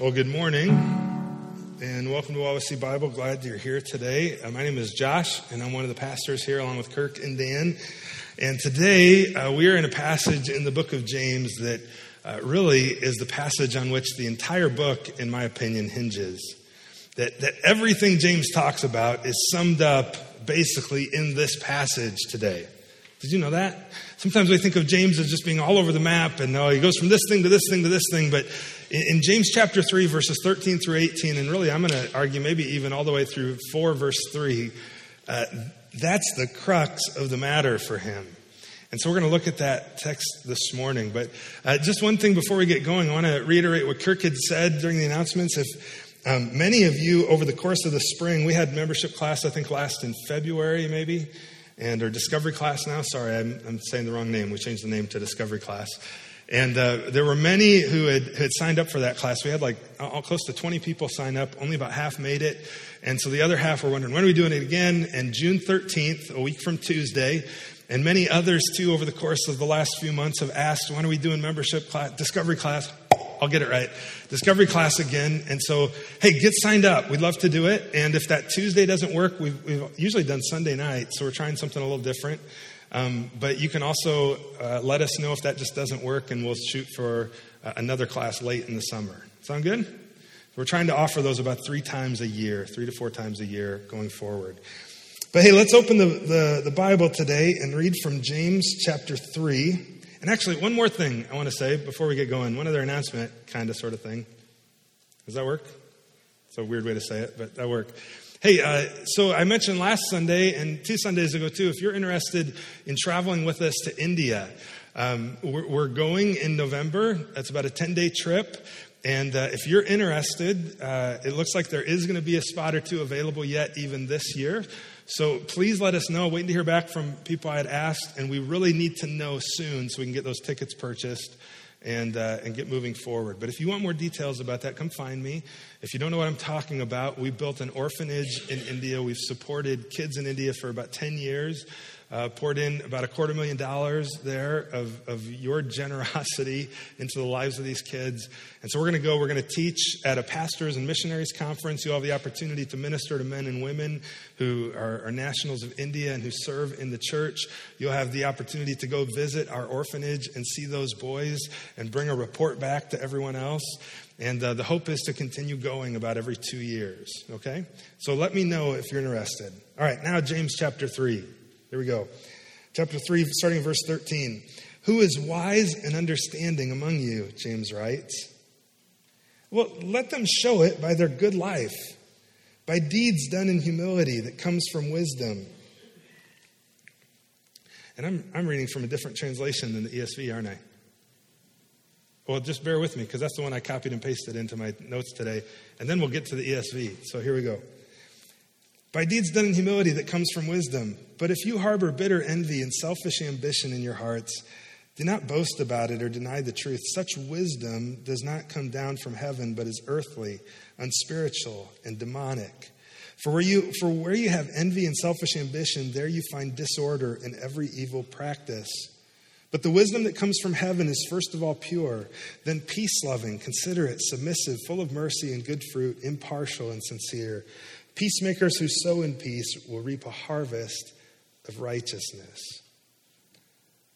Well, good morning and welcome to OSC Bible. Glad you're here today. Uh, my name is Josh and I'm one of the pastors here along with Kirk and Dan. And today uh, we are in a passage in the book of James that uh, really is the passage on which the entire book, in my opinion, hinges. That, that everything James talks about is summed up basically in this passage today. Did you know that? Sometimes we think of James as just being all over the map and oh, he goes from this thing to this thing to this thing, but in James chapter 3, verses 13 through 18, and really I'm going to argue maybe even all the way through 4, verse 3, uh, that's the crux of the matter for him. And so we're going to look at that text this morning. But uh, just one thing before we get going, I want to reiterate what Kirk had said during the announcements. If um, many of you over the course of the spring, we had membership class, I think last in February maybe, and our discovery class now. Sorry, I'm, I'm saying the wrong name. We changed the name to discovery class. And uh, there were many who had, had signed up for that class. We had like uh, close to 20 people sign up. Only about half made it. And so the other half were wondering, when are we doing it again? And June 13th, a week from Tuesday, and many others too over the course of the last few months have asked, when are we doing membership class, discovery class? I'll get it right. Discovery class again. And so, hey, get signed up. We'd love to do it. And if that Tuesday doesn't work, we've, we've usually done Sunday night. So we're trying something a little different. Um, but you can also uh, let us know if that just doesn't work, and we'll shoot for uh, another class late in the summer. Sound good? We're trying to offer those about three times a year, three to four times a year going forward. But hey, let's open the, the, the Bible today and read from James chapter 3. And actually, one more thing I want to say before we get going. One other announcement, kind of, sort of thing. Does that work? It's a weird way to say it, but that work. Hey, uh, so I mentioned last Sunday and two Sundays ago too, if you're interested in traveling with us to India, um, we're, we're, going in November. That's about a 10 day trip. And uh, if you're interested, uh, it looks like there is going to be a spot or two available yet, even this year. So please let us know. Waiting to hear back from people I had asked, and we really need to know soon so we can get those tickets purchased and, uh, and get moving forward. But if you want more details about that, come find me. If you don't know what I'm talking about, we built an orphanage in India. We've supported kids in India for about 10 years uh, poured in about a quarter million dollars there of, of your generosity into the lives of these kids. And so we're going to go, we're going to teach at a pastors and missionaries conference. You'll have the opportunity to minister to men and women who are, are nationals of India and who serve in the church. You'll have the opportunity to go visit our orphanage and see those boys and bring a report back to everyone else. And uh, the hope is to continue going about every two years, okay? So let me know if you're interested. All right, now James chapter 3. Here we go. Chapter 3, starting verse 13. Who is wise and understanding among you? James writes. Well, let them show it by their good life, by deeds done in humility that comes from wisdom. And I'm, I'm reading from a different translation than the ESV, aren't I? Well, just bear with me because that's the one I copied and pasted into my notes today. And then we'll get to the ESV. So here we go. By deeds done in humility that comes from wisdom. But if you harbor bitter envy and selfish ambition in your hearts, do not boast about it or deny the truth. Such wisdom does not come down from heaven, but is earthly, unspiritual, and demonic. For where, you, for where you have envy and selfish ambition, there you find disorder and every evil practice. But the wisdom that comes from heaven is first of all pure, then peace loving, considerate, submissive, full of mercy and good fruit, impartial and sincere. Peacemakers who sow in peace will reap a harvest of righteousness.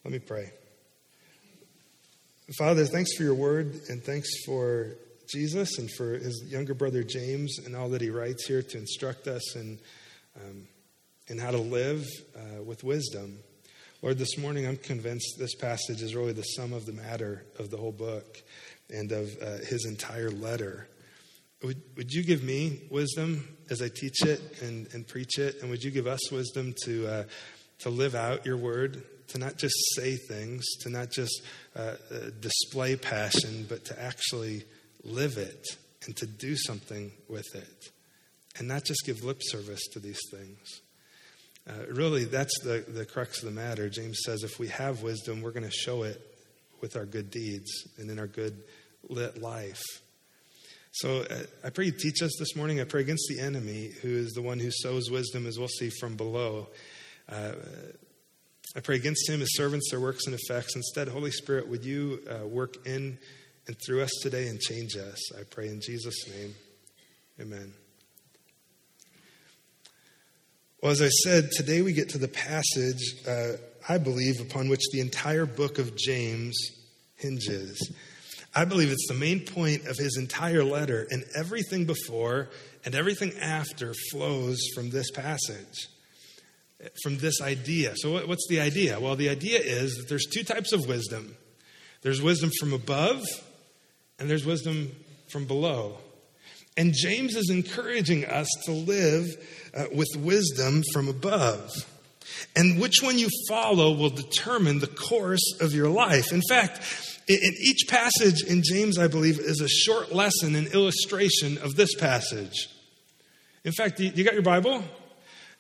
Let me pray. Father, thanks for your word and thanks for Jesus and for his younger brother James and all that he writes here to instruct us in, um, in how to live uh, with wisdom. Lord, this morning I'm convinced this passage is really the sum of the matter of the whole book and of uh, his entire letter. Would, would you give me wisdom as I teach it and, and preach it? And would you give us wisdom to, uh, to live out your word, to not just say things, to not just uh, uh, display passion, but to actually live it and to do something with it, and not just give lip service to these things? Uh, really, that's the, the crux of the matter. James says if we have wisdom, we're going to show it with our good deeds and in our good lit life. So uh, I pray you teach us this morning. I pray against the enemy, who is the one who sows wisdom, as we'll see from below. Uh, I pray against him, his servants, their works and effects. Instead, Holy Spirit, would you uh, work in and through us today and change us. I pray in Jesus' name. Amen. Well, as I said, today we get to the passage, uh, I believe, upon which the entire book of James hinges. I believe it's the main point of his entire letter, and everything before and everything after flows from this passage, from this idea. So, what's the idea? Well, the idea is that there's two types of wisdom there's wisdom from above, and there's wisdom from below. And James is encouraging us to live uh, with wisdom from above. And which one you follow will determine the course of your life. In fact, in each passage in James, I believe, is a short lesson and illustration of this passage. In fact, you got your Bible?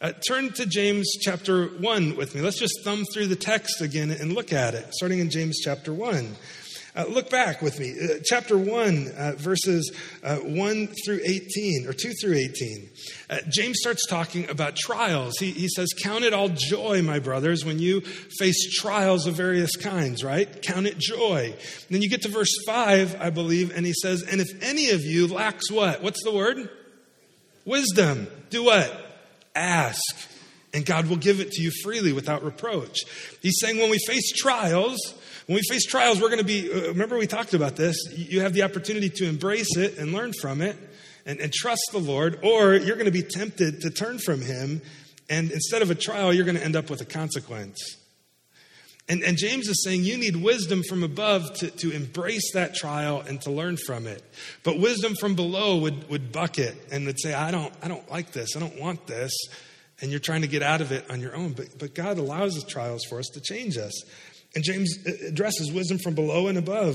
Uh, turn to James chapter 1 with me. Let's just thumb through the text again and look at it, starting in James chapter 1. Uh, look back with me. Uh, chapter 1, uh, verses uh, 1 through 18, or 2 through 18. Uh, James starts talking about trials. He, he says, Count it all joy, my brothers, when you face trials of various kinds, right? Count it joy. And then you get to verse 5, I believe, and he says, And if any of you lacks what? What's the word? Wisdom. Do what? Ask and God will give it to you freely without reproach. He's saying when we face trials, when we face trials, we're going to be, uh, remember we talked about this, you have the opportunity to embrace it and learn from it and, and trust the Lord, or you're going to be tempted to turn from Him, and instead of a trial, you're going to end up with a consequence. And, and, James is saying you need wisdom from above to, to embrace that trial and to learn from it. But wisdom from below would, would bucket and would say, I don't, I don't like this. I don't want this. And you're trying to get out of it on your own. But, but God allows the trials for us to change us. And James addresses wisdom from below and above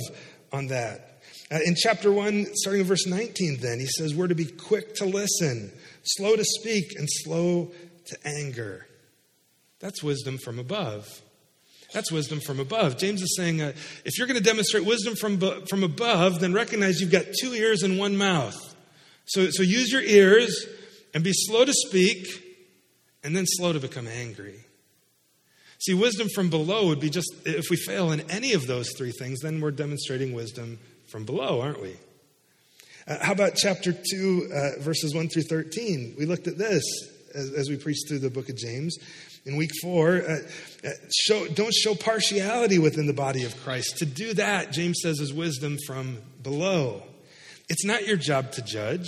on that. Uh, in chapter 1, starting in verse 19, then, he says, We're to be quick to listen, slow to speak, and slow to anger. That's wisdom from above. That's wisdom from above. James is saying, uh, if you're going to demonstrate wisdom from, from above, then recognize you've got two ears and one mouth. So, so use your ears and be slow to speak and then slow to become angry. See, wisdom from below would be just, if we fail in any of those three things, then we're demonstrating wisdom from below, aren't we? Uh, how about chapter 2, uh, verses 1 through 13? We looked at this as, as, we preached through the book of James. In week 4, uh, uh, show, don't show partiality within the body of Christ. To do that, James says, is wisdom from below. It's not your job to judge.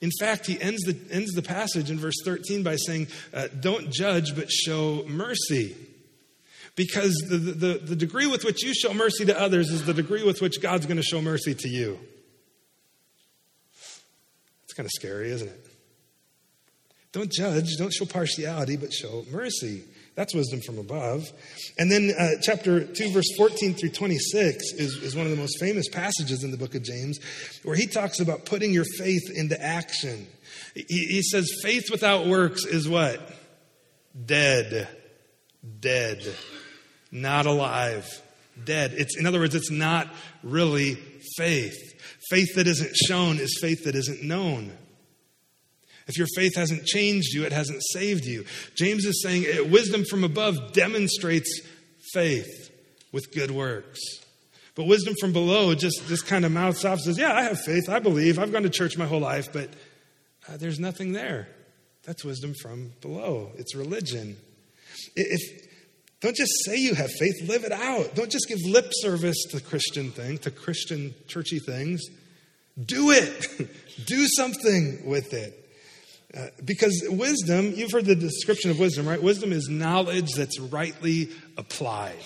In fact, he ends the, ends the passage in verse 13 by saying, uh, Don't judge, but show mercy because the, the, the degree with which you show mercy to others is the degree with which God's going to show mercy to you. It's kind of scary, isn't it? Don't judge, don't show partiality, but show mercy. That's wisdom from above. And then uh, chapter 2, verse 14 through 26 is, is one of the most famous passages in the book of James, where he talks about putting your faith into action. He, he says, faith without works is what? Dead. Dead not alive, dead. It's, in other words, it's not really faith. Faith that isn't shown is faith that isn't known. If your faith hasn't changed you, it hasn't saved you. James is saying wisdom from above demonstrates faith with good works. But wisdom from below just, just kind of mouths off, says, Yeah, I have faith. I believe. I've gone to church my whole life, but uh, there's nothing there. That's wisdom from below. It's religion. If, don't just say you have faith, live it out. Don't just give lip service to Christian things, to Christian churchy things. Do it. Do something with it. Uh, because wisdom, you've heard the description of wisdom, right? Wisdom is knowledge that's rightly applied.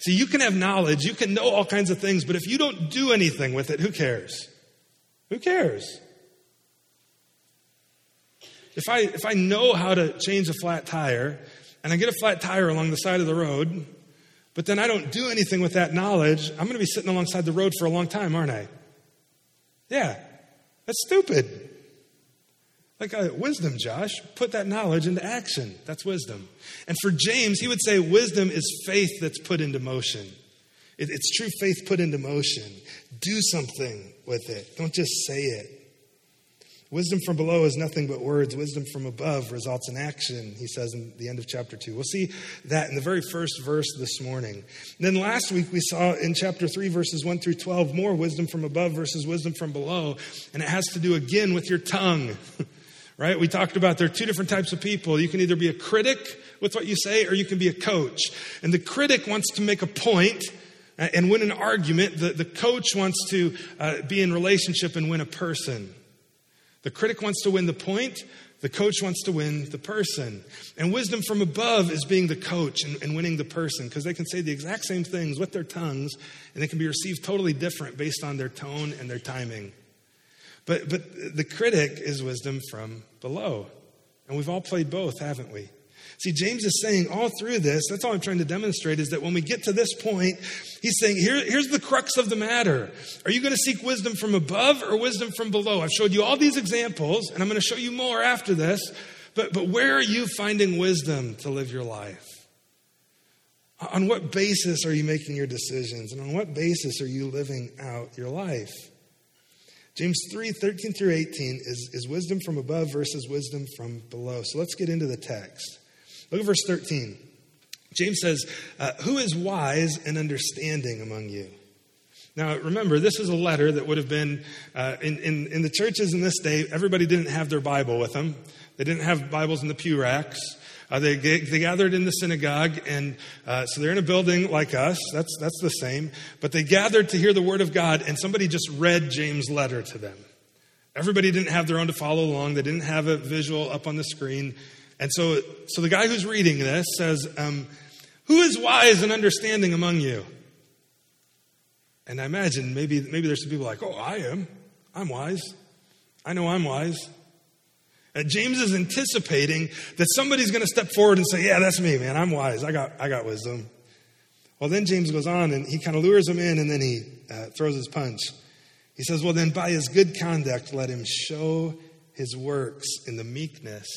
So you can have knowledge, you can know all kinds of things, but if you don't do anything with it, who cares? Who cares? If I, if I know how to change a flat tire, and I get a flat tire along the side of the road, but then I don't do anything with that knowledge, I'm going to be sitting alongside the road for a long time, aren't I? Yeah, that's stupid. Like uh, wisdom, Josh, put that knowledge into action. That's wisdom. And for James, he would say wisdom is faith that's put into motion. It, it's true faith put into motion. Do something with it, don't just say it. Wisdom from below is nothing but words. Wisdom from above results in action, he says in the end of chapter 2. We'll see that in the very first verse this morning. And then last week we saw in chapter 3, verses 1 through 12, more wisdom from above versus wisdom from below. And it has to do again with your tongue. right? We talked about there are two different types of people. You can either be a critic with what you say, or you can be a coach. And the critic wants to make a point and win an argument. The, the coach wants to uh, be in relationship and win a person. The critic wants to win the point, the coach wants to win the person. And wisdom from above is being the coach and, and winning the person because they can say the exact same things with their tongues and they can be received totally different based on their tone and their timing. But, but the critic is wisdom from below. And we've all played both, haven't we? See, James is saying all through this, that's all I'm trying to demonstrate, is that when we get to this point, he's saying, Here, here's the crux of the matter. Are you going to seek wisdom from above or wisdom from below? I've showed you all these examples, and I'm going to show you more after this. But, but where are you finding wisdom to live your life? On what basis are you making your decisions? And on what basis are you living out your life? James 3 13 through 18 is, is wisdom from above versus wisdom from below. So let's get into the text. Look at verse 13. James says, uh, Who is wise and understanding among you? Now, remember, this is a letter that would have been uh, in, in, in the churches in this day, everybody didn't have their Bible with them. They didn't have Bibles in the pew racks. Uh, they, they gathered in the synagogue, and uh, so they're in a building like us. That's, that's the same. But they gathered to hear the word of God, and somebody just read James' letter to them. Everybody didn't have their own to follow along, they didn't have a visual up on the screen. And so, so the guy who's reading this says, um, Who is wise and understanding among you? And I imagine maybe, maybe there's some people like, Oh, I am. I'm wise. I know I'm wise. And James is anticipating that somebody's going to step forward and say, Yeah, that's me, man. I'm wise. I got, I got wisdom. Well, then James goes on and he kind of lures him in and then he uh, throws his punch. He says, Well, then by his good conduct, let him show his works in the meekness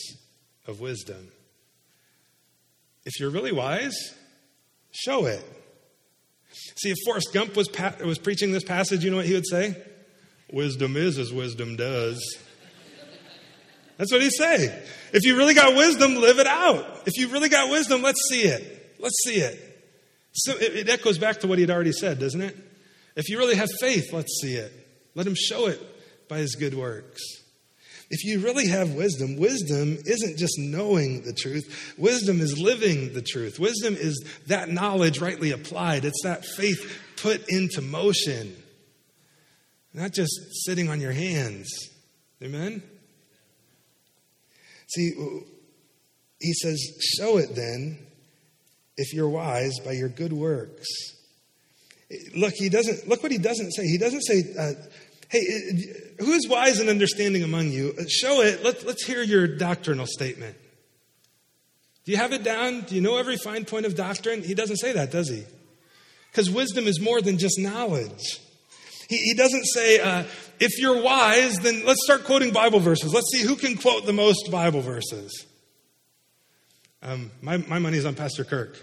of wisdom. If you're really wise, show it. See, if Forrest Gump was, pa- was preaching this passage, you know what he would say? Wisdom is as wisdom does. That's what he'd say. If you really got wisdom, live it out. If you really got wisdom, let's see it. Let's see it. So it, it echoes back to what he'd already said, doesn't it? If you really have faith, let's see it. Let him show it by his good works. If you really have wisdom, wisdom isn't just knowing the truth. Wisdom is living the truth. Wisdom is that knowledge rightly applied. It's that faith put into motion, not just sitting on your hands. Amen? See, he says, show it then, if you're wise, by your good works. Look, he doesn't, look what he doesn't say. He doesn't say, uh, Hey, who is wise and understanding among you? Uh, show it. Let, let's hear your doctrinal statement. Do you have it down? Do you know every fine point of doctrine? He doesn't say that, does he? Because wisdom is more than just knowledge. He, he doesn't say, uh, if you're wise, then let's start quoting Bible verses. Let's see who can quote the most Bible verses. Um, my, my money's on Pastor Kirk.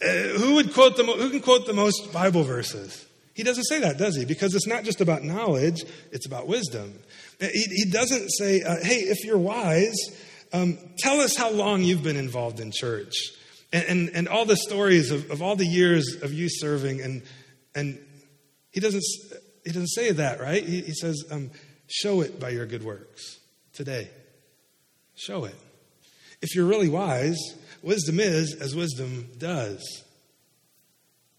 Uh, who would quote the who can quote the most Bible verses? He doesn't say that, does he? Because it's not just about knowledge, it's about wisdom. He, he doesn't say, uh, hey, if you're wise, um, tell us how long you've been involved in church. And, and, and all the stories of, of all the years of you serving. And, and he, doesn't, he doesn't say that, right? He, he says, um, show it by your good works today. Show it. If you're really wise, wisdom is as wisdom does.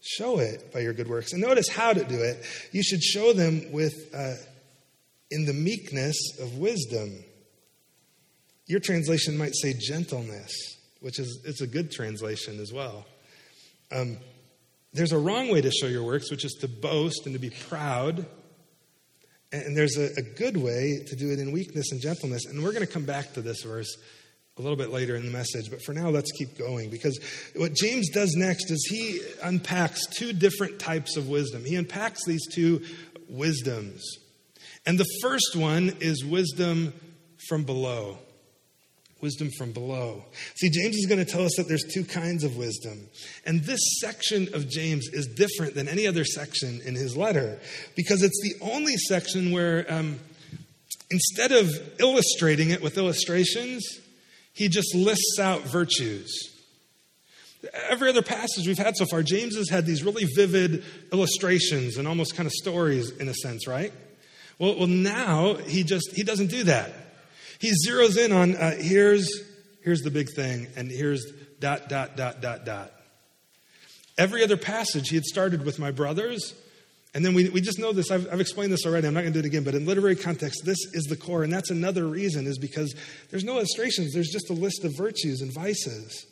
Show it by your good works. And notice how to do it. You should show them with, uh, in the meekness of wisdom. Your translation might say gentleness, which is it's a good translation as well. Um, there's a wrong way to show your works, which is to boast and to be proud. And there's a, a good way to do it in weakness and gentleness. And we're going to come back to this verse a little bit later in the message, but for now, let's keep going because what James does next is he unpacks two different types of wisdom. He unpacks these two wisdoms. And the first one is wisdom from below. Wisdom from below. See, James is going to tell us that there's two kinds of wisdom. And this section of James is different than any other section in his letter because it's the only section where um, instead of illustrating it with illustrations, he just lists out virtues. Every other passage we've had so far, James has had these really vivid illustrations and almost kind of stories in a sense, right? Well, well now he just he doesn't do that. He zeroes in on uh, here's here's the big thing, and here's dot dot dot dot dot. Every other passage he had started with my brothers, and then we, we just know this. I've, I've explained this already. I'm not going to do it again, but in literary context, this is the core, and that's another reason is because there's no illustrations. There's just a list of virtues and vices.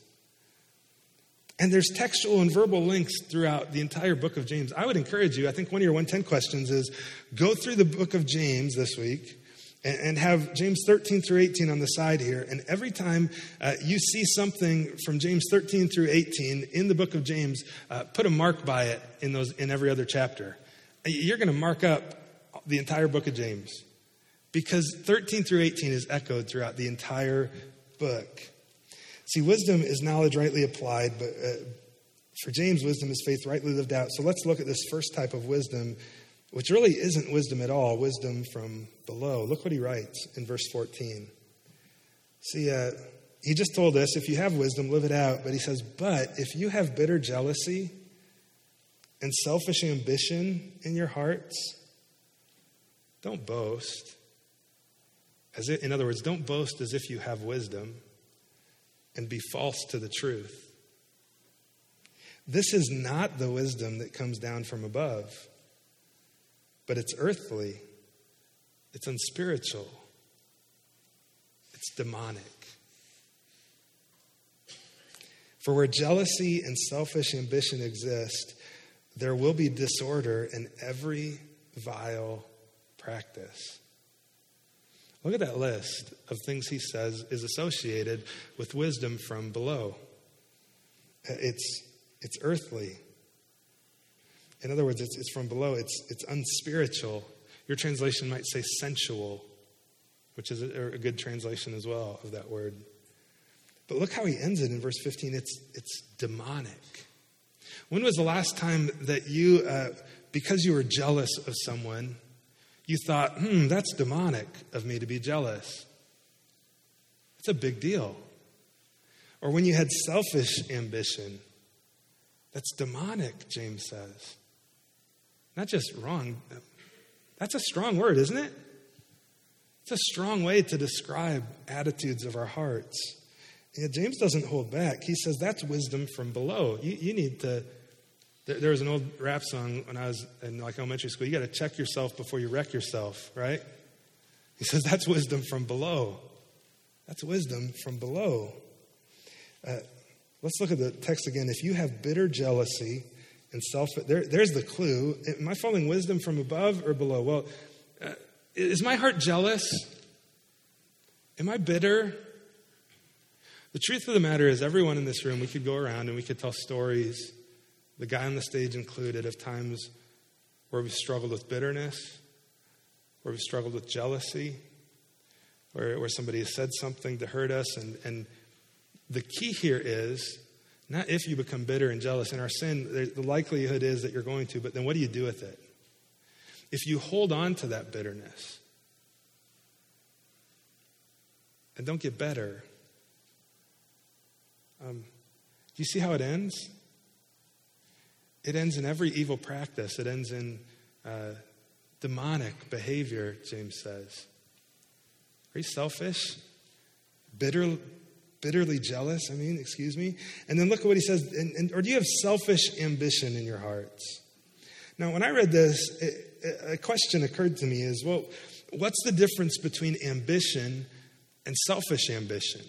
And there's textual and verbal links throughout the entire book of James. I would encourage you, I think one of your 110 questions is go through the book of James this week and, have James 13 through 18 on the side here. And every time uh, you see something from James 13 through 18 in the book of James, uh, put a mark by it in, those, in every other chapter. You're going to mark up the entire book of James because 13 through 18 is echoed throughout the entire book. See, wisdom is knowledge rightly applied, but uh, for James, wisdom is faith rightly lived out. So let's look at this first type of wisdom, which really isn't wisdom at all, wisdom from below. Look what he writes in verse 14. See, uh, he just told us if you have wisdom, live it out. But he says, but if you have bitter jealousy and selfish ambition in your hearts, don't boast. As it, in other words, don't boast as if you have wisdom and be false to the truth. This is not the wisdom that comes down from above, but it's earthly, it's unspiritual, it's demonic. For where jealousy and selfish ambition exist, there will be disorder in every vile practice. Look at that list of things he says is associated with wisdom from below. It's, it's earthly. In other words, it's, it's from below, it's, it's unspiritual. Your translation might say sensual, which is a, a good translation as well of that word. But look how he ends it in verse 15 it's, it's demonic. When was the last time that you, uh, because you were jealous of someone, you thought, hmm, that's demonic of me to be jealous. It's a big deal. Or when you had selfish ambition, that's demonic, James says. Not just wrong, that's a strong word, isn't it? It's a strong way to describe attitudes of our hearts. James doesn't hold back. He says that's wisdom from below. You, you need to there, there was an old rap song when I was in like elementary school. You got to check yourself before you wreck yourself, right? He says that's wisdom from below. That's wisdom from below. Uh, let's look at the text again. If you have bitter jealousy and self, there, there's the clue. Am I following wisdom from above or below? Well, uh, is my heart jealous? Am I bitter? The truth of the matter is, everyone in this room, we could go around and we could tell stories the guy on the stage included, of times where we struggled with bitterness, where we struggled with jealousy, where, where somebody has said something to hurt us. And, and the key here is not if you become bitter and jealous. In our sin, the likelihood is that you're going to, but then what do you do with it? If you hold on to that bitterness and don't get better, um, do you see how it ends? It ends in every evil practice, it ends in uh, demonic behavior, James says. Are you selfish? Bitter, bitterly jealous? I mean, excuse me. And then look at what he says. And, and, or do you have selfish ambition in your hearts? Now, when I read this, it, a question occurred to me is well, what's the difference between ambition and selfish ambition?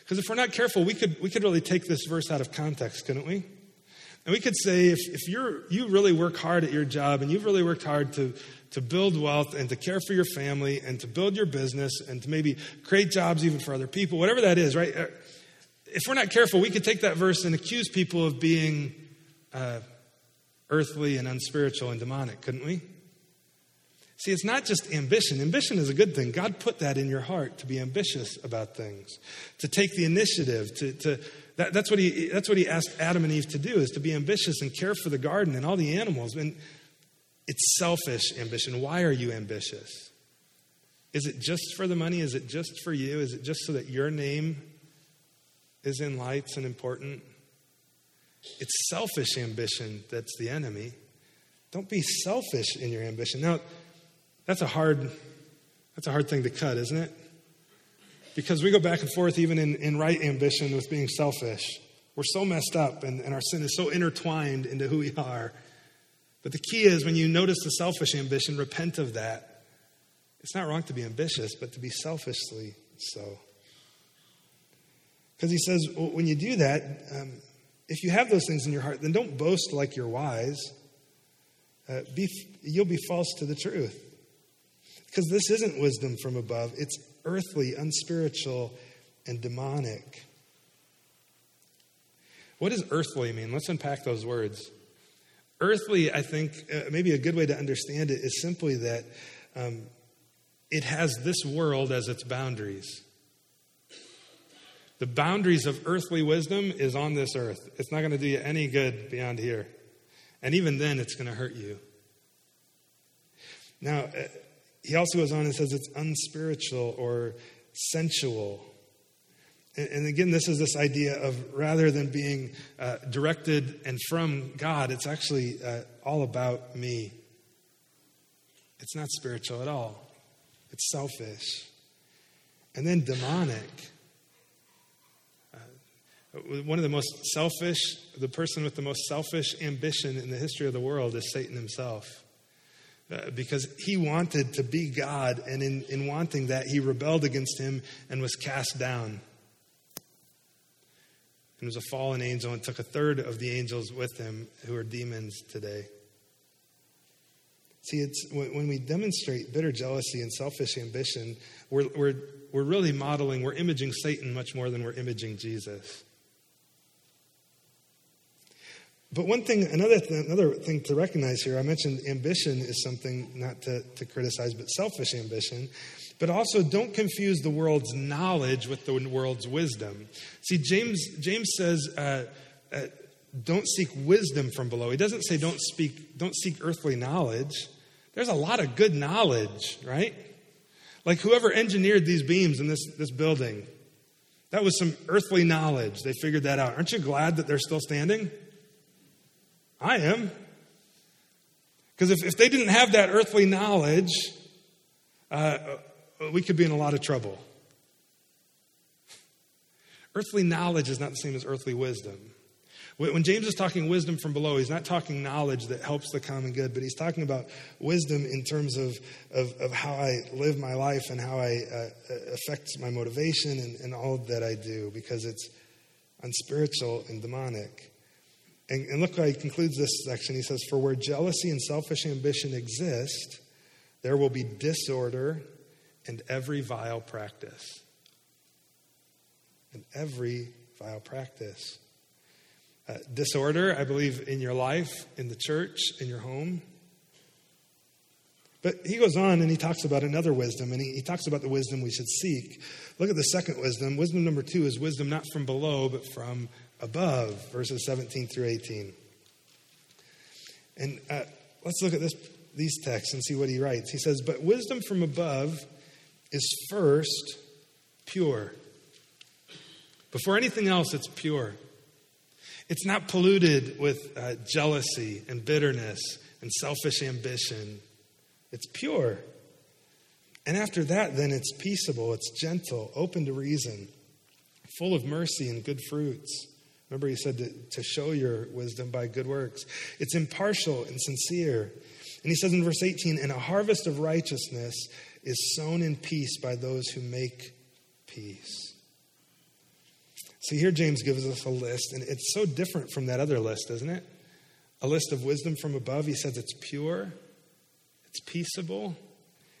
Because if we're not careful, we could, we could really take this verse out of context, couldn't we? And we could say if, if you're, you really work hard at your job and you've really worked hard to, to build wealth and to care for your family and to build your business and to maybe create jobs even for other people, whatever that is, right? Uh, if we're not careful, we could take that verse and accuse people of being uh, earthly and unspiritual and demonic, couldn't we? See, it's not just ambition. Ambition is a good thing. God put that in your heart to be ambitious about things, to take the initiative, to, to that, that's, what he, that's what he asked Adam and Eve to do, is to be ambitious and care for the garden and all the animals. And it's selfish ambition. Why are you ambitious? Is it just for the money? Is it just for you? Is it just so that your name is in lights and important? It's selfish ambition that's the enemy. Don't be selfish in your ambition. Now, that's a hard that's a hard thing to cut, isn't it? Because we go back and forth even in, in right ambition with being selfish. We're so messed up and, and our sin is so intertwined into who we are. But the key is when you notice the selfish ambition, repent of that. It's not wrong to be ambitious, but to be selfishly so. Because he says, well, when you do that, um, if you have those things in your heart, then don't boast like you're wise. Uh, be, you'll be false to the truth. Because this isn't wisdom from above, it's earthly, unspiritual, and demonic. What does earthly mean? Let's unpack those words. Earthly, I think, uh, maybe a good way to understand it is simply that um, it has this world as its boundaries. The boundaries of earthly wisdom is on this earth. It's not going to do you any good beyond here. And even then, it's going to hurt you. Now, uh, he also goes on and says it's unspiritual or sensual. And, again, this is this idea of rather than being uh, directed and from God, it's actually uh, all about me. It's not spiritual at all, it's selfish. And then demonic. Uh, one of the most selfish, the person with the most selfish ambition in the history of the world is Satan himself. Uh, because he wanted to be God, and in, in wanting that, he rebelled against him and was cast down. And was a fallen angel and took a third of the angels with him who are demons today. See, it's when, we demonstrate bitter jealousy and selfish ambition, we're, we're, we're really modeling, we're imaging Satan much more than we're imaging Jesus. But one thing, another, th- another thing to recognize here, I mentioned ambition is something not to, to criticize, but selfish ambition. But also, don't confuse the world's knowledge with the world's wisdom. See, James, James says, uh, uh, don't seek wisdom from below. He doesn't say don't speak, don't seek earthly knowledge. There's a lot of good knowledge, right? Like whoever engineered these beams in this, this building, that was some earthly knowledge. They figured that out. Aren't you glad that they're still standing? I am. Because if, if they didn't have that earthly knowledge, uh, we could be in a lot of trouble. Earthly knowledge is not the same as earthly wisdom. When James is talking wisdom from below, he's not talking knowledge that helps the common good, but he's talking about wisdom in terms of, of, of how I live my life and how I uh, affect my motivation and, and all that I do, because it's unspiritual and demonic. And, and look how he concludes this section. He says, For where jealousy and selfish ambition exist, there will be disorder and every vile practice. And every vile practice. Uh, disorder, I believe, in your life, in the church, in your home. But he goes on and he talks about another wisdom, and he, he talks about the wisdom we should seek. Look at the second wisdom. Wisdom number two is wisdom not from below, but from above, verses 17 through 18. And uh, let's look at this, these texts and see what he writes. He says, But wisdom from above is first pure. Before anything else, it's pure. It's not polluted with uh, jealousy and bitterness and selfish ambition. It's pure. And after that, then it's peaceable, it's gentle, open to reason, full of mercy and good fruits Remember, he said to, to show your wisdom by good works. It's impartial and sincere. And he says in verse 18, and a harvest of righteousness is sown in peace by those who make peace. See, here James gives us a list, and it's so different from that other list, isn't it? A list of wisdom from above. He says it's pure, it's peaceable,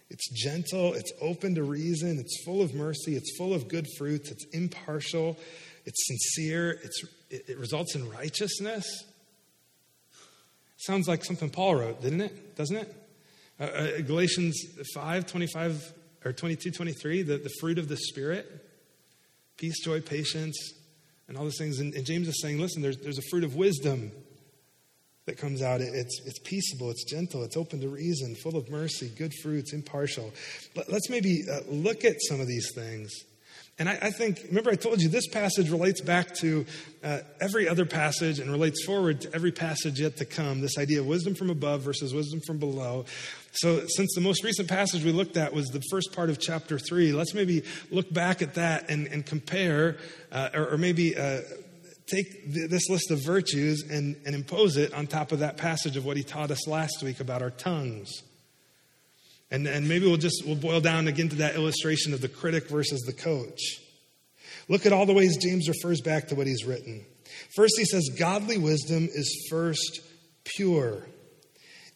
it's gentle, it's open to reason, it's full of mercy, it's full of good fruits, it's impartial, it's sincere, it's, it, it results in righteousness. Sounds like something Paul wrote, didn't it? Doesn't it? Uh, uh, Galatians 5 25 or 22 23, the, the fruit of the Spirit peace, joy, patience, and all those things. And, and James is saying, listen, there's, there's a fruit of wisdom that comes out. It's, it's peaceable, it's gentle, it's open to reason, full of mercy, good fruits, impartial. Let, us maybe uh, look at some of these things. And I, I, think, remember, I told you this passage relates back to uh, every other passage and relates forward to every passage yet to come. This idea of wisdom from above versus wisdom from below. So, since the most recent passage we looked at was the first part of chapter three, let's maybe look back at that and, and compare, uh, or, or, maybe uh, take this list of virtues and, and impose it on top of that passage of what he taught us last week about our tongues. And, and maybe we'll just we'll boil down again to that illustration of the critic versus the coach. Look at all the ways James refers back to what he's written. First, he says, Godly wisdom is first pure.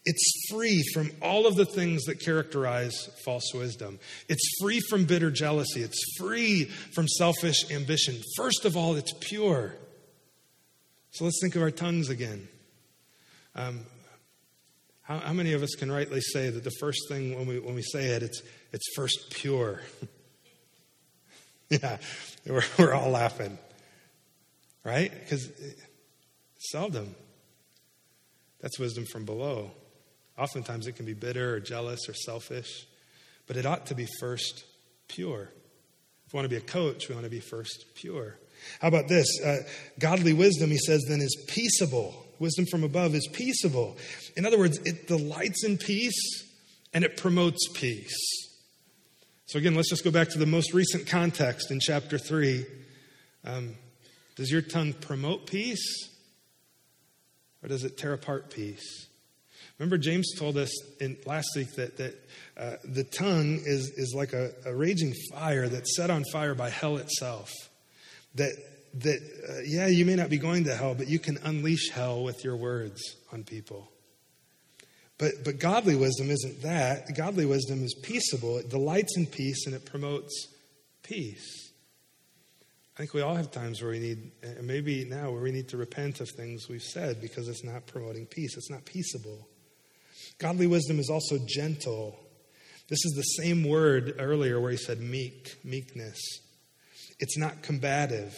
It's free from all of the things that characterize false wisdom. It's free from bitter jealousy. It's free from selfish ambition. First of all, it's pure. So let's think of our tongues again. Um, how, how, many of us can rightly say that the first thing when we, when we say it, it's, it's first pure? yeah, we're, we're all laughing. Right? Because seldom. That's wisdom from below. Oftentimes it can be bitter or jealous or selfish, but it ought to be first pure. If we want to be a coach, we want to be first pure. How about this? Uh, godly wisdom, he says, then is peaceable. Wisdom from above is peaceable. In other words, it delights in peace and it promotes peace. So, again, let's just go back to the most recent context in chapter 3. Um, does your tongue promote peace or does it tear apart peace? Remember, James told us in last week that, that uh, the tongue is, is like a, a raging fire that's set on fire by hell itself that that uh, yeah you may not be going to hell but you can unleash hell with your words on people. But but godly wisdom isn't that. Godly wisdom is peaceable. It delights in peace and it promotes peace. I think we all have times where we need and maybe now where we need to repent of things we've said because it's not promoting peace. It's not peaceable. Godly wisdom is also gentle. This is the same word earlier where he said meek meekness. It's not combative,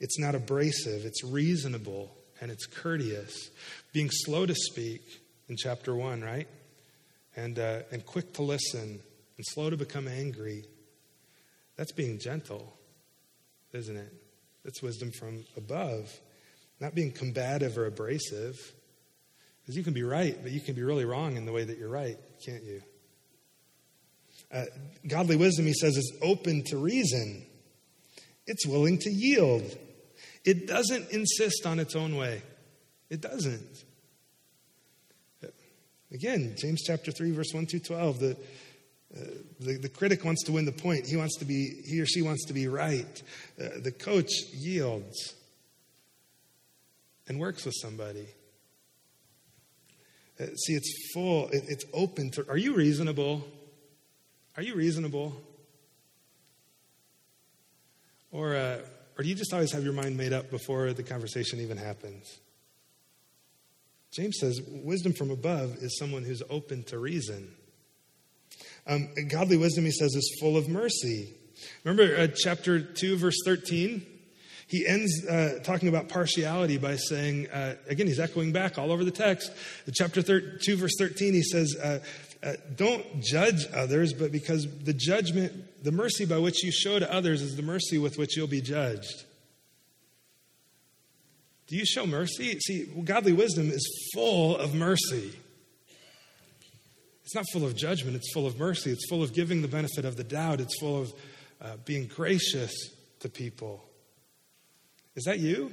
it's not abrasive, it's reasonable, and it's courteous. Being slow to speak in chapter 1, right? And, uh, and quick to listen and slow to become angry. That's being gentle, isn't it? That's wisdom from above. Not being combative or abrasive. Because you can be right, but you can be really wrong in the way that you're right, can't you? Uh, godly wisdom, he says, is open to reason. It's willing to yield. It doesn't insist on its own way. It doesn't. Again, James chapter 3, verse 1 through 12, the, uh, the, the, critic wants to win the point. He wants to be, he or she wants to be right. Uh, the coach yields and works with somebody. Uh, see, it's full, it, it's open to. Are you reasonable? Are you reasonable? Or, uh, or do you just always have your mind made up before the conversation even happens? James says wisdom from above is someone who's open to reason. Um, godly wisdom, he says, is full of mercy. Remember uh, chapter 2, verse 13? He ends uh, talking about partiality by saying, uh, again, he's echoing back all over the text. Chapter 2, verse 13, he says, uh, don't judge others, but because the judgment, the mercy by which you show to others is the mercy with which you'll be judged. Do you show mercy? See, godly wisdom is full of mercy. It's not full of judgment, it's full of mercy. It's full of giving the benefit of the doubt, it's full of uh, being gracious to people. Is that you?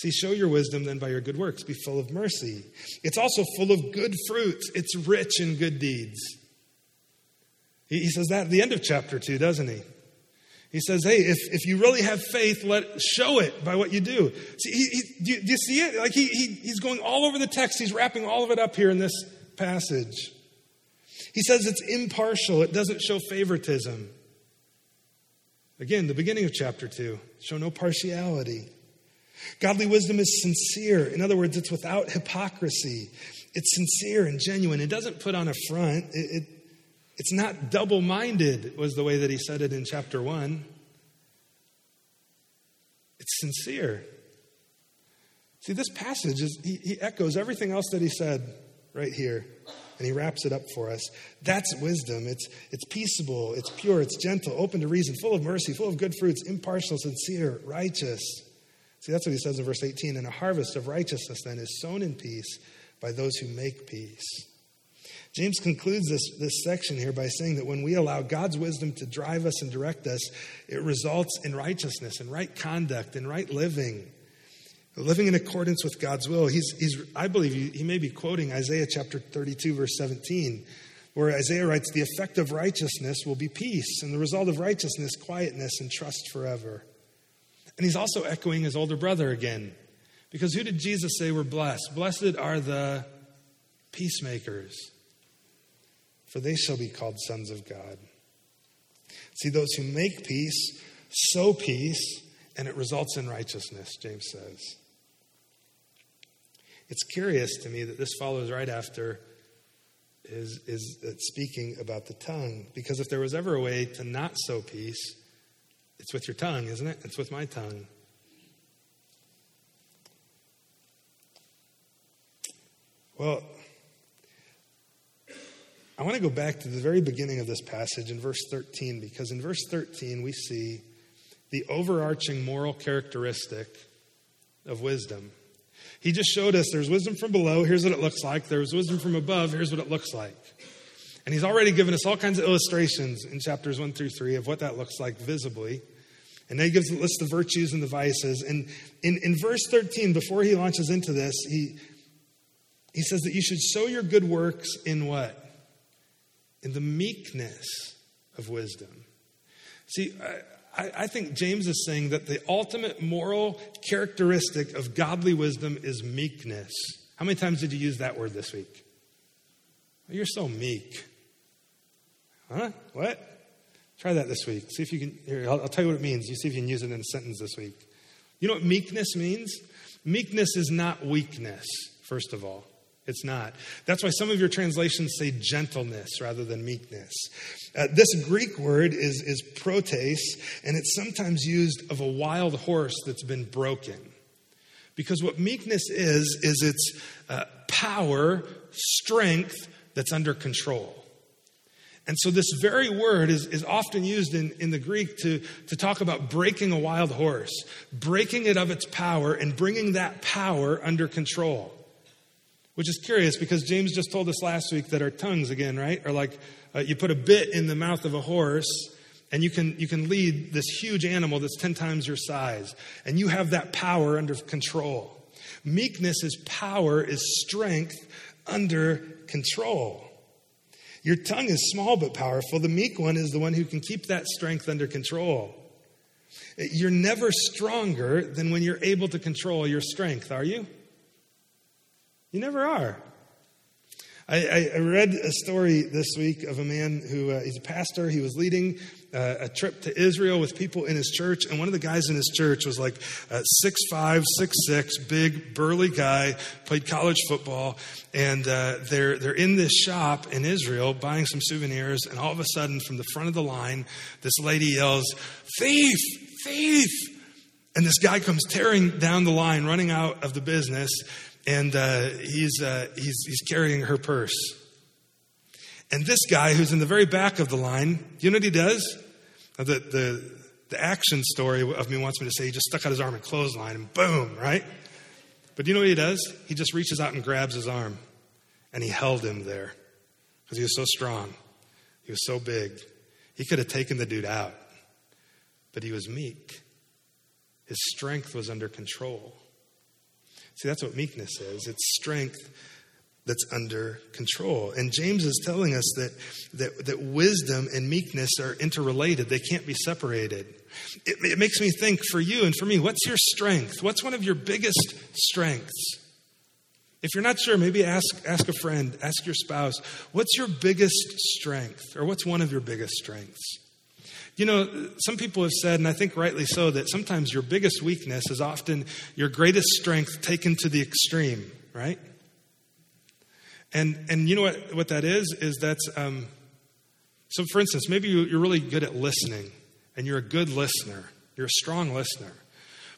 See, show your wisdom then by your good works. Be full of mercy. It's also full of good fruits, it's rich in good deeds. He, says that at the end of chapter 2, doesn't he? He says, hey, if, if you really have faith, let show it by what you do. See, he, he, do, you, do, you, see it? Like he, he, he's going all over the text. He's wrapping all of it up here in this passage. He says it's impartial. It doesn't show favoritism. Again, the beginning of chapter 2. Show no partiality. Godly wisdom is sincere. In other words, it's without hypocrisy. It's sincere and genuine. It doesn't put on a front. It, it it's not double minded, was the way that he said it in chapter 1. It's sincere. See, this passage is he, he echoes everything else that he said right here and he wraps it up for us. That's wisdom. It's, it's peaceable, it's pure, it's gentle, open to reason, full of mercy, full of good fruits, impartial, sincere, righteous. See, that's what he says in verse 18. And a harvest of righteousness then is sown in peace by those who make peace. James concludes this, this section here by saying that when we allow God's wisdom to drive us and direct us, it results in righteousness and right conduct and right living living in accordance with God's will. He's, he's I believe he, he may be quoting Isaiah chapter 32, verse 17, where Isaiah writes, The effect of righteousness will be peace, and the result of righteousness, quietness and trust forever. And he's also echoing his older brother again. Because who did Jesus say were blessed? Blessed are the peacemakers, for they shall be called sons of God. See, those who make peace sow peace, and it results in righteousness, James says. It's curious to me that this follows right after is, is speaking about the tongue. Because if there was ever a way to not sow peace, it's with your tongue, isn't it? It's with my tongue. Well, I want to go back to the very beginning of this passage in verse 13, because in verse 13 we see the overarching moral characteristic of wisdom. He just showed us there's wisdom from below, here's what it looks like. There's wisdom from above, here's what it looks like. And he's already given us all kinds of illustrations in chapters 1 through 3 of what that looks like visibly. And then he gives a list of virtues and the vices. And in, in verse 13, before he launches into this, he, he says that you should sow your good works in what? In the meekness of wisdom. See, I, I think James is saying that the ultimate moral characteristic of godly wisdom is meekness. How many times did you use that word this week? You're so meek. Huh? What? Try that this week. See if you can. Here, I'll, I'll, tell you what it means. You see if you can use it in a sentence this week. You know what meekness means? Meekness is not weakness, first of all. It's not. That's why some of your translations say gentleness rather than meekness. Uh, this Greek word is, is protes, and it's sometimes used of a wild horse that's been broken. Because what meekness is, is its uh, power, strength that's under control. And so, this very word is, is often used in, in the Greek to, to talk about breaking a wild horse, breaking it of its power, and bringing that power under control. Which is curious because James just told us last week that our tongues, again, right, are like uh, you put a bit in the mouth of a horse and you can, you can lead this huge animal that's 10 times your size. And you have that power under control. Meekness is power, is strength under control. Your tongue is small but powerful. The meek one is the one who can keep that strength under control. You're never stronger than when you're able to control your strength, are you? You never are. I, I, read a story this week of a man who uh, he's a pastor. He was leading uh, a trip to Israel with people in his church, and one of the guys in his church was like six five, six six, big burly guy, played college football, and uh, they're they're in this shop in Israel buying some souvenirs, and all of a sudden, from the front of the line, this lady yells, "Thief! Thief!" And this guy comes tearing down the line, running out of the business and uh, he's, uh, he's, he's carrying her purse. And this guy, who's in the very back of the line, you know what he does? The, the, the action story of me wants me to say he just stuck out his arm and clothesline and boom, right? But you know what he does? He just reaches out and grabs his arm and he held him there because he was so strong. He was so big. He could have taken the dude out, but he was meek. His strength was under control. See, that's what meekness is it's strength that's under control. And James is telling us that, that, that wisdom and meekness are interrelated, they can't be separated. It, it makes me think for you and for me, what's your strength? What's one of your biggest strengths? If you're not sure, maybe ask, ask a friend, ask your spouse, what's your biggest strength? Or what's one of your biggest strengths? You know, some people have said, and I think rightly so, that sometimes your biggest weakness is often your greatest strength taken to the extreme, right? And, and you know what, what that is? Is that's, um, so for instance, maybe you're really good at listening and you're a good listener, you're a strong listener.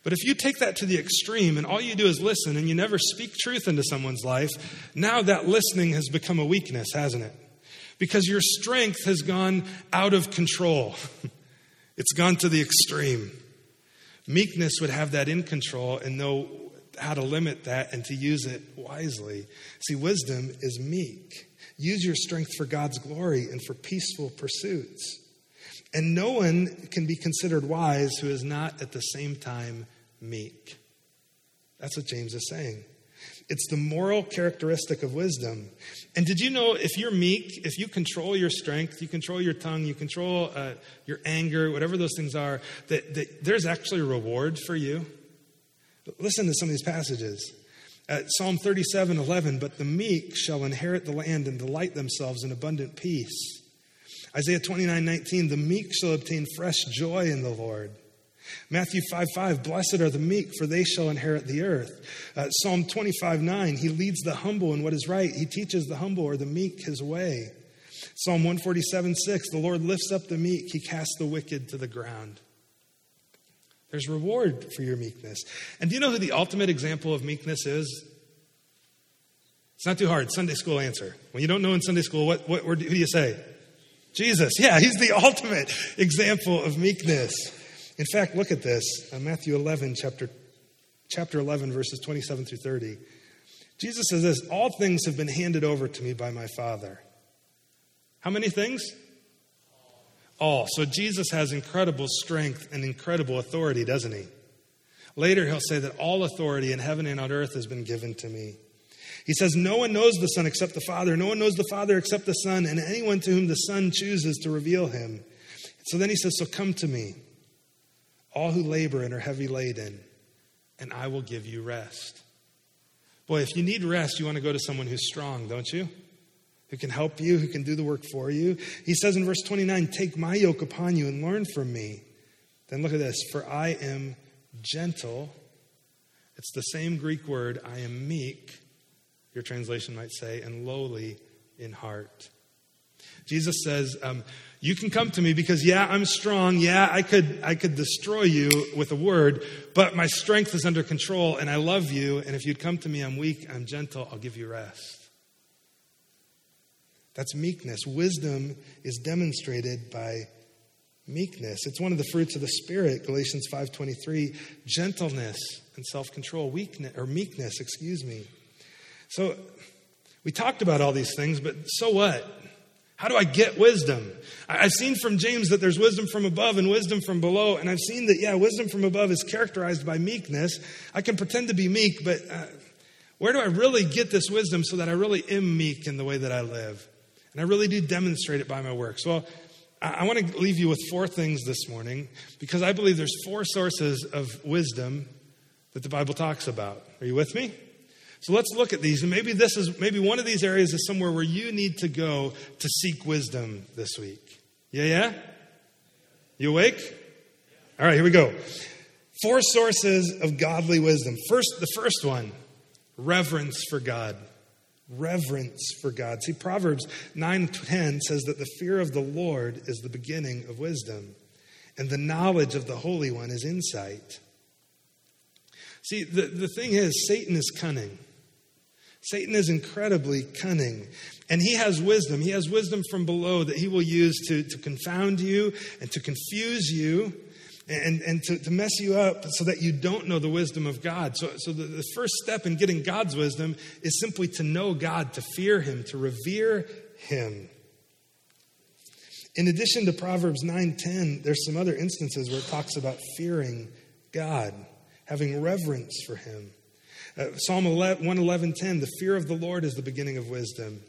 But if you take that to the extreme and all you do is listen and you never speak truth into someone's life, now that listening has become a weakness, hasn't it? Because your strength has gone out of control. it's gone to the extreme. Meekness would have that in control and know how to limit that and to use it wisely. See, wisdom is meek. Use your strength for God's glory and for peaceful pursuits. And no one can be considered wise who is not at the same time meek. That's what James is saying. It's the moral characteristic of wisdom. And did you know if you're meek, if you control your strength, you control your tongue, you control uh, your anger, whatever those things are, that, that there's actually a reward for you? Listen to some of these passages. Uh, Psalm 37 11, but the meek shall inherit the land and delight themselves in abundant peace. Isaiah 29 19, the meek shall obtain fresh joy in the Lord. Matthew 5 5, blessed are the meek, for they shall inherit the earth. Uh, Psalm 25 9, he leads the humble in what is right. He teaches the humble or the meek his way. Psalm 147 6, the Lord lifts up the meek, he casts the wicked to the ground. There's reward for your meekness. And do you know who the ultimate example of meekness is? It's not too hard. Sunday school answer. When you don't know in Sunday school, what, what who do you say? Jesus. Yeah, he's the ultimate example of meekness. In fact, look at this uh, Matthew 11, chapter, chapter 11, verses 27 through 30. Jesus says this All things have been handed over to me by my Father. How many things? All. So Jesus has incredible strength and incredible authority, doesn't he? Later, he'll say that all authority in heaven and on earth has been given to me. He says, No one knows the Son except the Father. No one knows the Father except the Son, and anyone to whom the Son chooses to reveal him. So then he says, So come to me, all who labor and are heavy laden, and I will give you rest. Boy, if you need rest, you want to go to someone who's strong, don't you? Who can help you, who can do the work for you. He says in verse 29, Take my yoke upon you and learn from me. Then look at this, for I am gentle. It's the same Greek word, I am meek your translation might say, and lowly in heart. Jesus says, um, You can come to me because, yeah, I'm strong. Yeah, I could, I could destroy you with a word, but my strength is under control and I love you. And if you'd come to me, I'm weak, I'm gentle, I'll give you rest. That's meekness. Wisdom is demonstrated by meekness. It's one of the fruits of the spirit, Galatians 5:23, gentleness and self-control, weakness or meekness, excuse me. So we talked about all these things, but so what? How do I get wisdom? I've seen from James that there's wisdom from above and wisdom from below, and I've seen that, yeah, wisdom from above is characterized by meekness. I can pretend to be meek, but uh, where do I really get this wisdom so that I really am meek in the way that I live? And I really do demonstrate it by my works. Well, I, want to leave you with four things this morning because I believe there's four sources of wisdom that the Bible talks about. Are you with me? So let's look at these. And maybe this is maybe one of these areas is somewhere where you need to go to seek wisdom this week. Yeah, yeah? You awake? All right, here we go. Four sources of godly wisdom. First, the first one, reverence for God. Reverence for God. See, Proverbs 9:10 says that the fear of the Lord is the beginning of wisdom, and the knowledge of the Holy One is insight. See, the, the thing is, Satan is cunning. Satan is incredibly cunning. And he has wisdom. He has wisdom from below that he will use to, to confound you and to confuse you and, and to, to mess you up so that you don't know the wisdom of God. So, so the, the first step in getting God's wisdom is simply to know God, to fear him, to revere him. In addition to Proverbs 9:10, there's some other instances where it talks about fearing God, having reverence for him. Uh, Psalm 111:10, the fear of the Lord is the beginning of wisdom.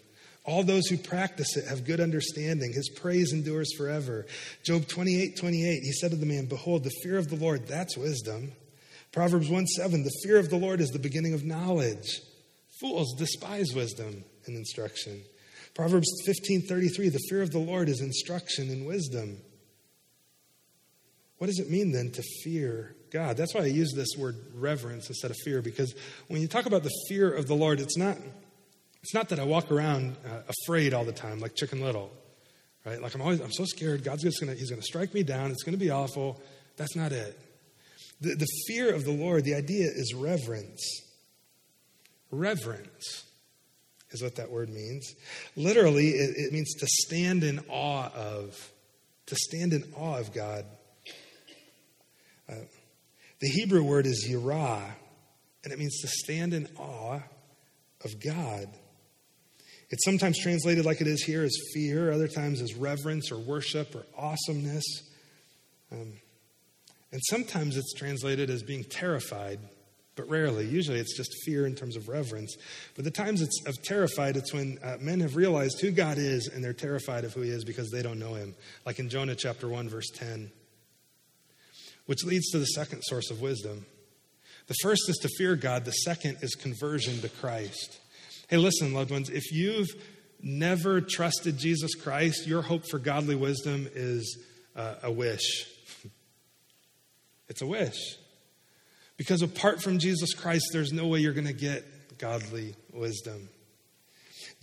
All those who practice it have good understanding. His praise endures forever. Job 28, 28, he said to the man, Behold, the fear of the Lord, that's wisdom. Proverbs 1 7, the fear of the Lord is the beginning of knowledge. Fools despise wisdom and instruction. Proverbs 15 33, the fear of the Lord is instruction and wisdom. What does it mean then to fear God. That's why I use this word reverence instead of fear, because when you talk about the fear of the Lord, it's not, it's not that I walk around uh, afraid all the time, like Chicken Little, right? Like I'm always, I'm so scared. God's just gonna, He's gonna strike me down. It's gonna be awful. That's not it. The, the fear of the Lord, the idea is reverence. Reverence is what that word means. Literally, it, it means to stand in awe of, to stand in awe of God. Uh, the Hebrew word is yirah, and it means to stand in awe of God. It's sometimes translated like it is here as fear, other times as reverence or worship or awesomeness. Um, and sometimes it's translated as being terrified, but rarely. Usually it's just fear in terms of reverence. But the times it's of terrified, it's when uh, men have realized who God is and they're terrified of who he is because they don't know him. Like in Jonah chapter 1, verse 10. Which leads to the second source of wisdom. The first is to fear God, the second is conversion to Christ. Hey, listen, loved ones, if you've never trusted Jesus Christ, your hope for godly wisdom is uh, a wish. it's a wish. Because apart from Jesus Christ, there's no way you're going to get godly wisdom.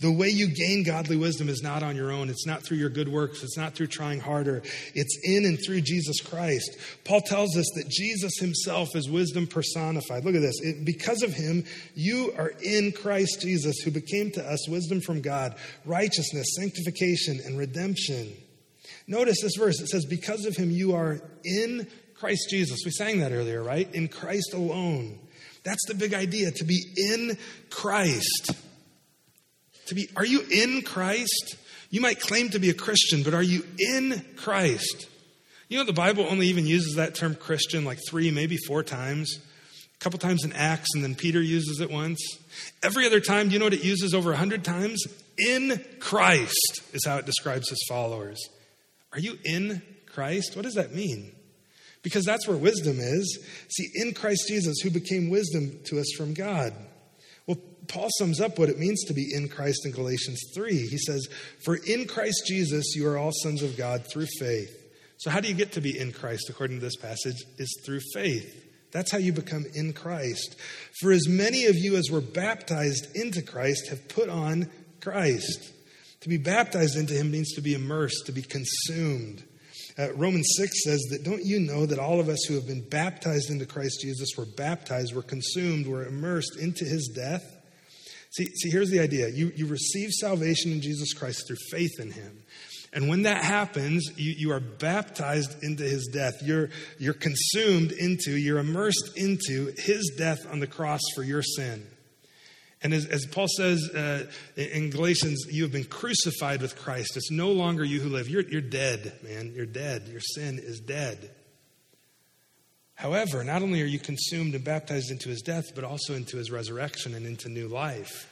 The way you gain godly wisdom is not on your own. It's not through your good works. It's not through trying harder. It's in and through Jesus Christ. Paul tells us that Jesus himself is wisdom personified. Look at this. It, because of him, you are in Christ Jesus, who became to us wisdom from God, righteousness, sanctification, and redemption. Notice this verse. It says, Because of him, you are in Christ Jesus. We sang that earlier, right? In Christ alone. That's the big idea to be in Christ. To be, are you in Christ? You might claim to be a Christian, but are you in Christ? You know, the Bible only even uses that term Christian like three, maybe four times. A couple times in Acts, and then Peter uses it once. Every other time, do you know what it uses over a hundred times? In Christ is how it describes his followers. Are you in Christ? What does that mean? Because that's where wisdom is. See, in Christ Jesus, who became wisdom to us from God. Paul sums up what it means to be in Christ in Galatians 3. He says, For in Christ Jesus you are all sons of God through faith. So, how do you get to be in Christ according to this passage? Is through faith. That's how you become in Christ. For as many of you as were baptized into Christ have put on Christ. To be baptized into him means to be immersed, to be consumed. Uh, Romans 6 says that don't you know that all of us who have been baptized into Christ Jesus were baptized, were consumed, were immersed into his death? See, see, here's the idea you, you receive salvation in Jesus Christ through faith in him. And when that happens, you, you are baptized into his death. You're, you're consumed into, you're immersed into his death on the cross for your sin. And as, as Paul says uh, in Galatians, you have been crucified with Christ. It's no longer you who live. You're, you're dead, man. You're dead. Your sin is dead. However, not only are you consumed and baptized into his death, but also into his resurrection and into new life.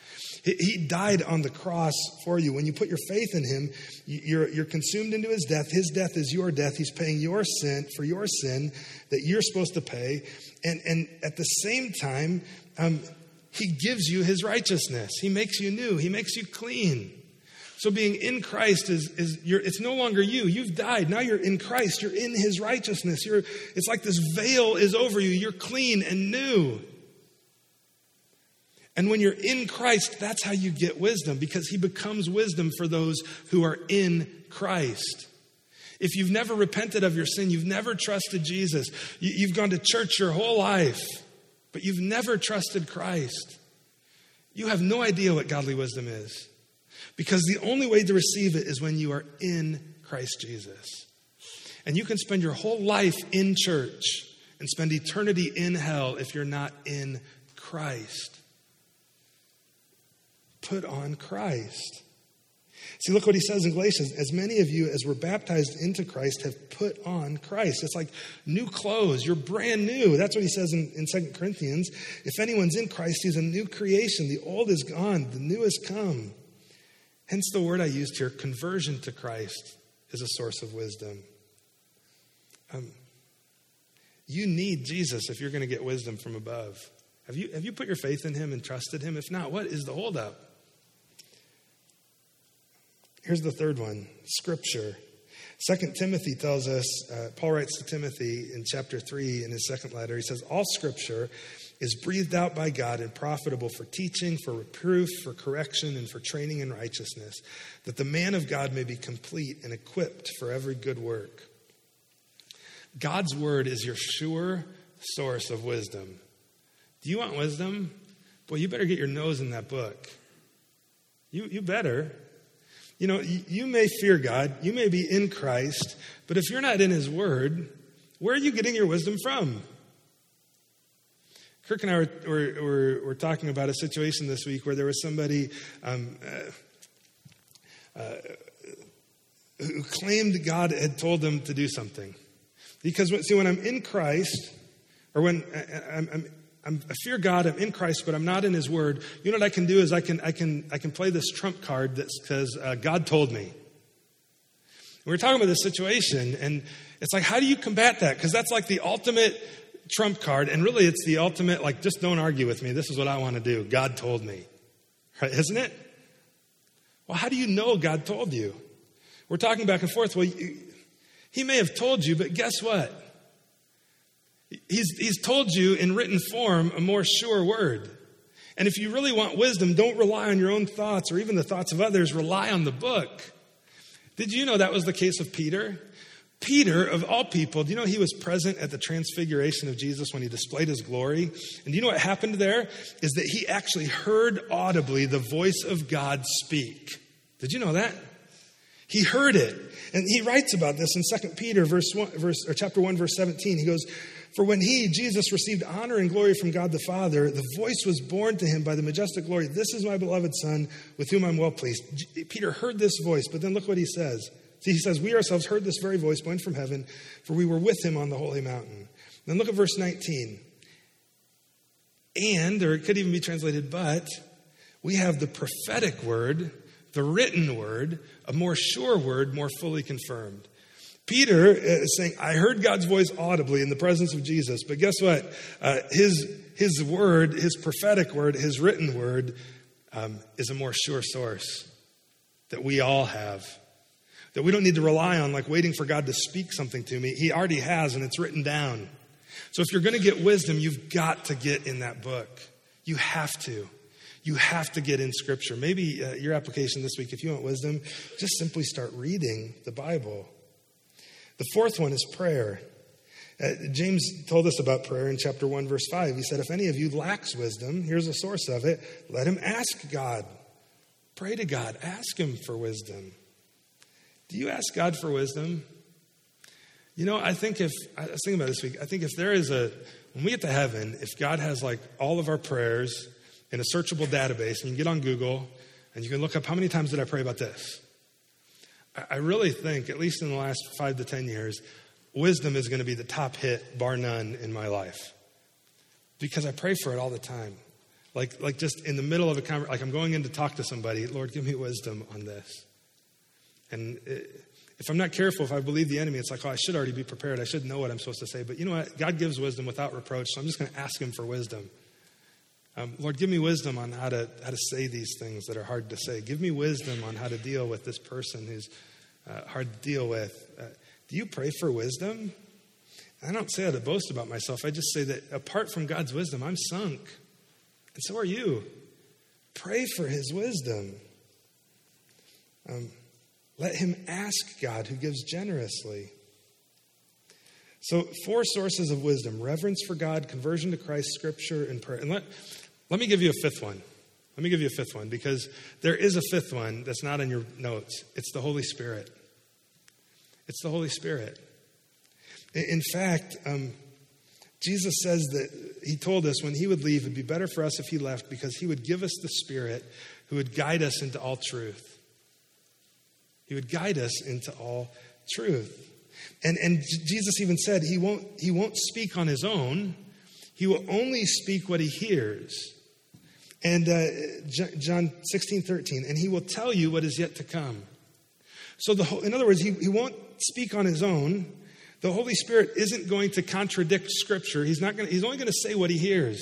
He died on the cross for you. When you put your faith in him, you're, you're consumed into his death. His death is your death. He's paying your sin for your sin that you're supposed to pay. And, and at the same time, um, he gives you his righteousness. He makes you new. He makes you clean. So being in Christ is, is you're, it's no longer you. You've died. Now you're in Christ. You're in his righteousness. You're, it's like this veil is over you. You're clean and new. And when you're in Christ, that's how you get wisdom because he becomes wisdom for those who are in Christ. If you've never repented of your sin, you've never trusted Jesus, you've gone to church your whole life, but you've never trusted Christ, you have no idea what godly wisdom is. Because the only way to receive it is when you are in Christ Jesus. And you can spend your whole life in church and spend eternity in hell if you're not in Christ. Put on Christ. See, look what he says in Galatians. As many of you as were baptized into Christ have put on Christ. It's like new clothes. You're brand new. That's what he says in, in 2 Corinthians. If anyone's in Christ, he's a new creation. The old is gone, the new has come. Hence the word I used here conversion to Christ is a source of wisdom. Um, you need Jesus if you're going to get wisdom from above. Have you, have you put your faith in him and trusted him? If not, what is the holdup? Here's the third one Scripture. Second Timothy tells us, uh, Paul writes to Timothy in chapter 3 in his second letter, he says, All Scripture is breathed out by God and profitable for teaching, for reproof, for correction, and for training in righteousness, that the man of God may be complete and equipped for every good work. God's word is your sure, source of wisdom. Do you want wisdom? Boy, you better get your nose in that book. You, you better. You know, you, you may fear God, you may be in Christ, but if you're not in His Word, where are you getting your wisdom from? Kirk and I were, were, were, talking about a situation this week where there was somebody um, uh, uh, who claimed God had told them to do something. Because, see, when I'm in Christ, or when I'm, I'm, I'm, i fear God, I'm in Christ, but I'm not in His Word, you know what I can do is I can, I can, I can play this trump card that says, uh, God told me. we were talking about this situation, and it's like, how do you combat that? Because that's like the ultimate trump card. And really, it's the ultimate, like, just don't argue with me. This is what I want to do. God told me. Right? Isn't it? Well, how do you know God told you? We're talking back and forth. Well, he may have told you, but guess what? He's, he's told you in written form a more sure word. And if you really want wisdom, don't rely on your own thoughts or even the thoughts of others. Rely on the book. Did you know that was the case of Peter? Peter, of all people, do you know he was present at the transfiguration of Jesus when he displayed his glory? And do you know what happened there? Is that he actually heard audibly the voice of God speak. Did you know that? He heard it. And he writes about this in 2 Peter verse 1, verse, or chapter 1, verse 17. He goes, For when he, Jesus, received honor and glory from God the Father, the voice was borne to him by the majestic glory, This is my beloved Son, with whom I'm well pleased. Peter heard this voice, but then look what he says. See, he says, We ourselves heard this very voice going from heaven, for we were with him on the holy mountain. Then look at verse 19. And, or it could even be translated, but, we have the prophetic word, the written word, a more sure word, more fully confirmed. Peter is saying, I heard God's voice audibly in the presence of Jesus, but guess what? Uh, his, his word, his prophetic word, his written word, um, is a more sure source that we all have that we don't need to rely on like waiting for God to speak something to me. He already has, and it's written down. So if you're going to get wisdom, you've got to get in that book. You have to. You have to get in Scripture. Maybe uh, your application this week, if you want wisdom, just simply start reading the Bible. The fourth one is prayer. Uh, James told us about prayer in chapter 1, verse 5. He said, If any of you lacks wisdom, here's a source of it, let him ask God. Pray to God, ask him for wisdom. Do you ask God for wisdom? You know, I think if, I was thinking about this week, I think if there is a, when we get to heaven, if God has like all of our prayers in a searchable database, and you can get on Google and you can look up how many times did I pray about this? I really think, at least in the last five to 10 years, wisdom is going to be the top hit, bar none, in my life. Because I pray for it all the time. Like, like just in the middle of a conversation, like I'm going in to talk to somebody, Lord, give me wisdom on this. And if I'm not careful, if I believe the enemy, it's like, oh, I should already be prepared. I should know what I'm supposed to say. But you know what? God gives wisdom without reproach, so I'm just going to ask Him for wisdom. Um, Lord, give me wisdom on how to, how to say these things that are hard to say. Give me wisdom on how to deal with this person who's uh, hard to deal with. Uh, do you pray for wisdom? I don't say that to boast about myself. I just say that apart from God's wisdom, I'm sunk. And so are you. Pray for His wisdom. Um, let him ask God, who gives generously. So, four sources of wisdom reverence for God, conversion to Christ, scripture, and prayer. And let, let me give you a fifth one. Let me give you a fifth one because there is a fifth one that's not in your notes. It's the Holy Spirit. It's the Holy Spirit. In fact, um, Jesus says that he told us when he would leave, it'd be better for us if he left because he would give us the Spirit who would guide us into all truth. He would guide us into all truth. And, and Jesus even said he won't, he won't speak on his own, he will only speak what he hears. And uh, John 16, 13, and he will tell you what is yet to come. So, the whole, in other words, he, he won't speak on his own. The Holy Spirit isn't going to contradict Scripture. He's, not to, he's only going to say what he hears.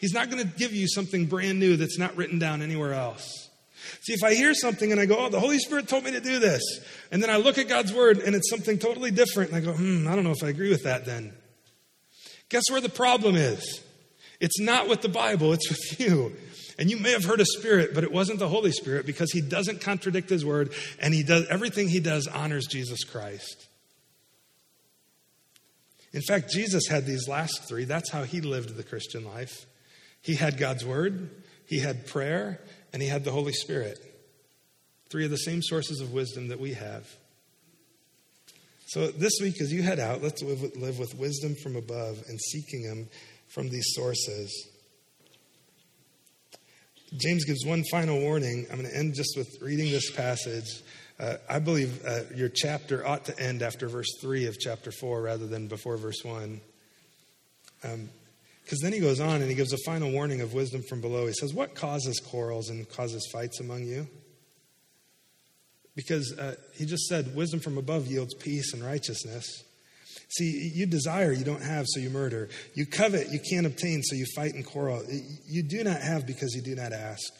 He's not going to give you something brand new that's not written down anywhere else. See, if I hear something and I go, oh, the Holy Spirit told me to do this, and then I look at God's word and it's something totally different, and I go, hmm, I don't know if I agree with that then. Guess where the problem is? It's not with the Bible, it's with you. And you may have heard a spirit, but it wasn't the Holy Spirit because he doesn't contradict his word and he does everything he does honors Jesus Christ. In fact, Jesus had these last three. That's how he lived the Christian life. He had God's Word, he had prayer, and he had the Holy Spirit. Three of the same sources of wisdom that we have. So this week, as you head out, let's live with, live with wisdom from above and seeking Him from these sources. James gives one final warning. I'm going to end just with reading this passage. Uh, I believe uh, your chapter ought to end after verse 3 of chapter 4 rather than before verse 1. Because then he goes on and he gives a final warning of wisdom from below. He says, What causes quarrels and causes fights among you? Because uh, he just said, Wisdom from above yields peace and righteousness. See, you desire, you don't have, so you murder. You covet, you can't obtain, so you fight and quarrel. You do not have because you do not ask.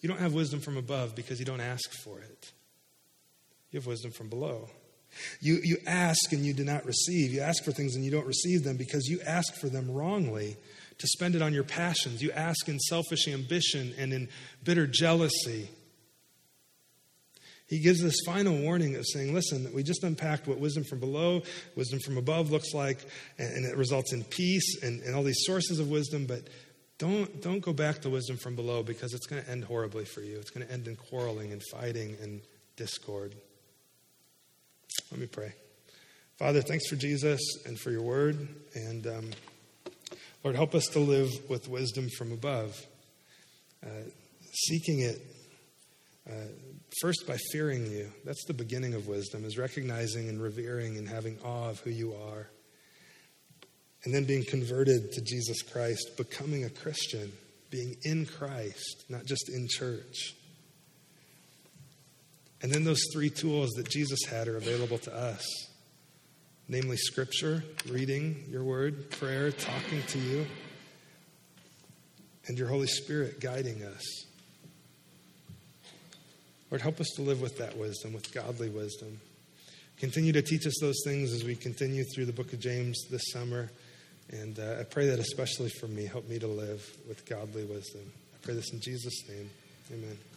You don't have wisdom from above because you don't ask for it. You have wisdom from below. You, you ask and you do not receive. You ask for things and you don't receive them because you ask for them wrongly to spend it on your passions. You ask in selfish ambition and in bitter jealousy. He gives this final warning of saying, listen, we just unpacked what wisdom from below, wisdom from above looks like, and, it results in peace and, and all these sources of wisdom, but don't, don't go back to wisdom from below because it's going to end horribly for you. It's going to end in quarreling and fighting and discord. Let me pray. Father, thanks for Jesus and for your word. And um, Lord, help us to live with wisdom from above, uh, seeking it uh, first by fearing you. That's the beginning of wisdom, is recognizing and revering and having awe of who you are and then being converted to Jesus Christ, becoming a Christian, being in Christ, not just in church. And then those three tools that Jesus had are available to us namely Scripture, reading your word, prayer, talking to you, and your Holy Spirit guiding us. Lord, help us to live with that wisdom, with godly wisdom. Continue to teach us those things as we continue through the book of James this summer. And uh, I pray that especially for me, help me to live with godly wisdom. I pray this in Jesus' name. Amen.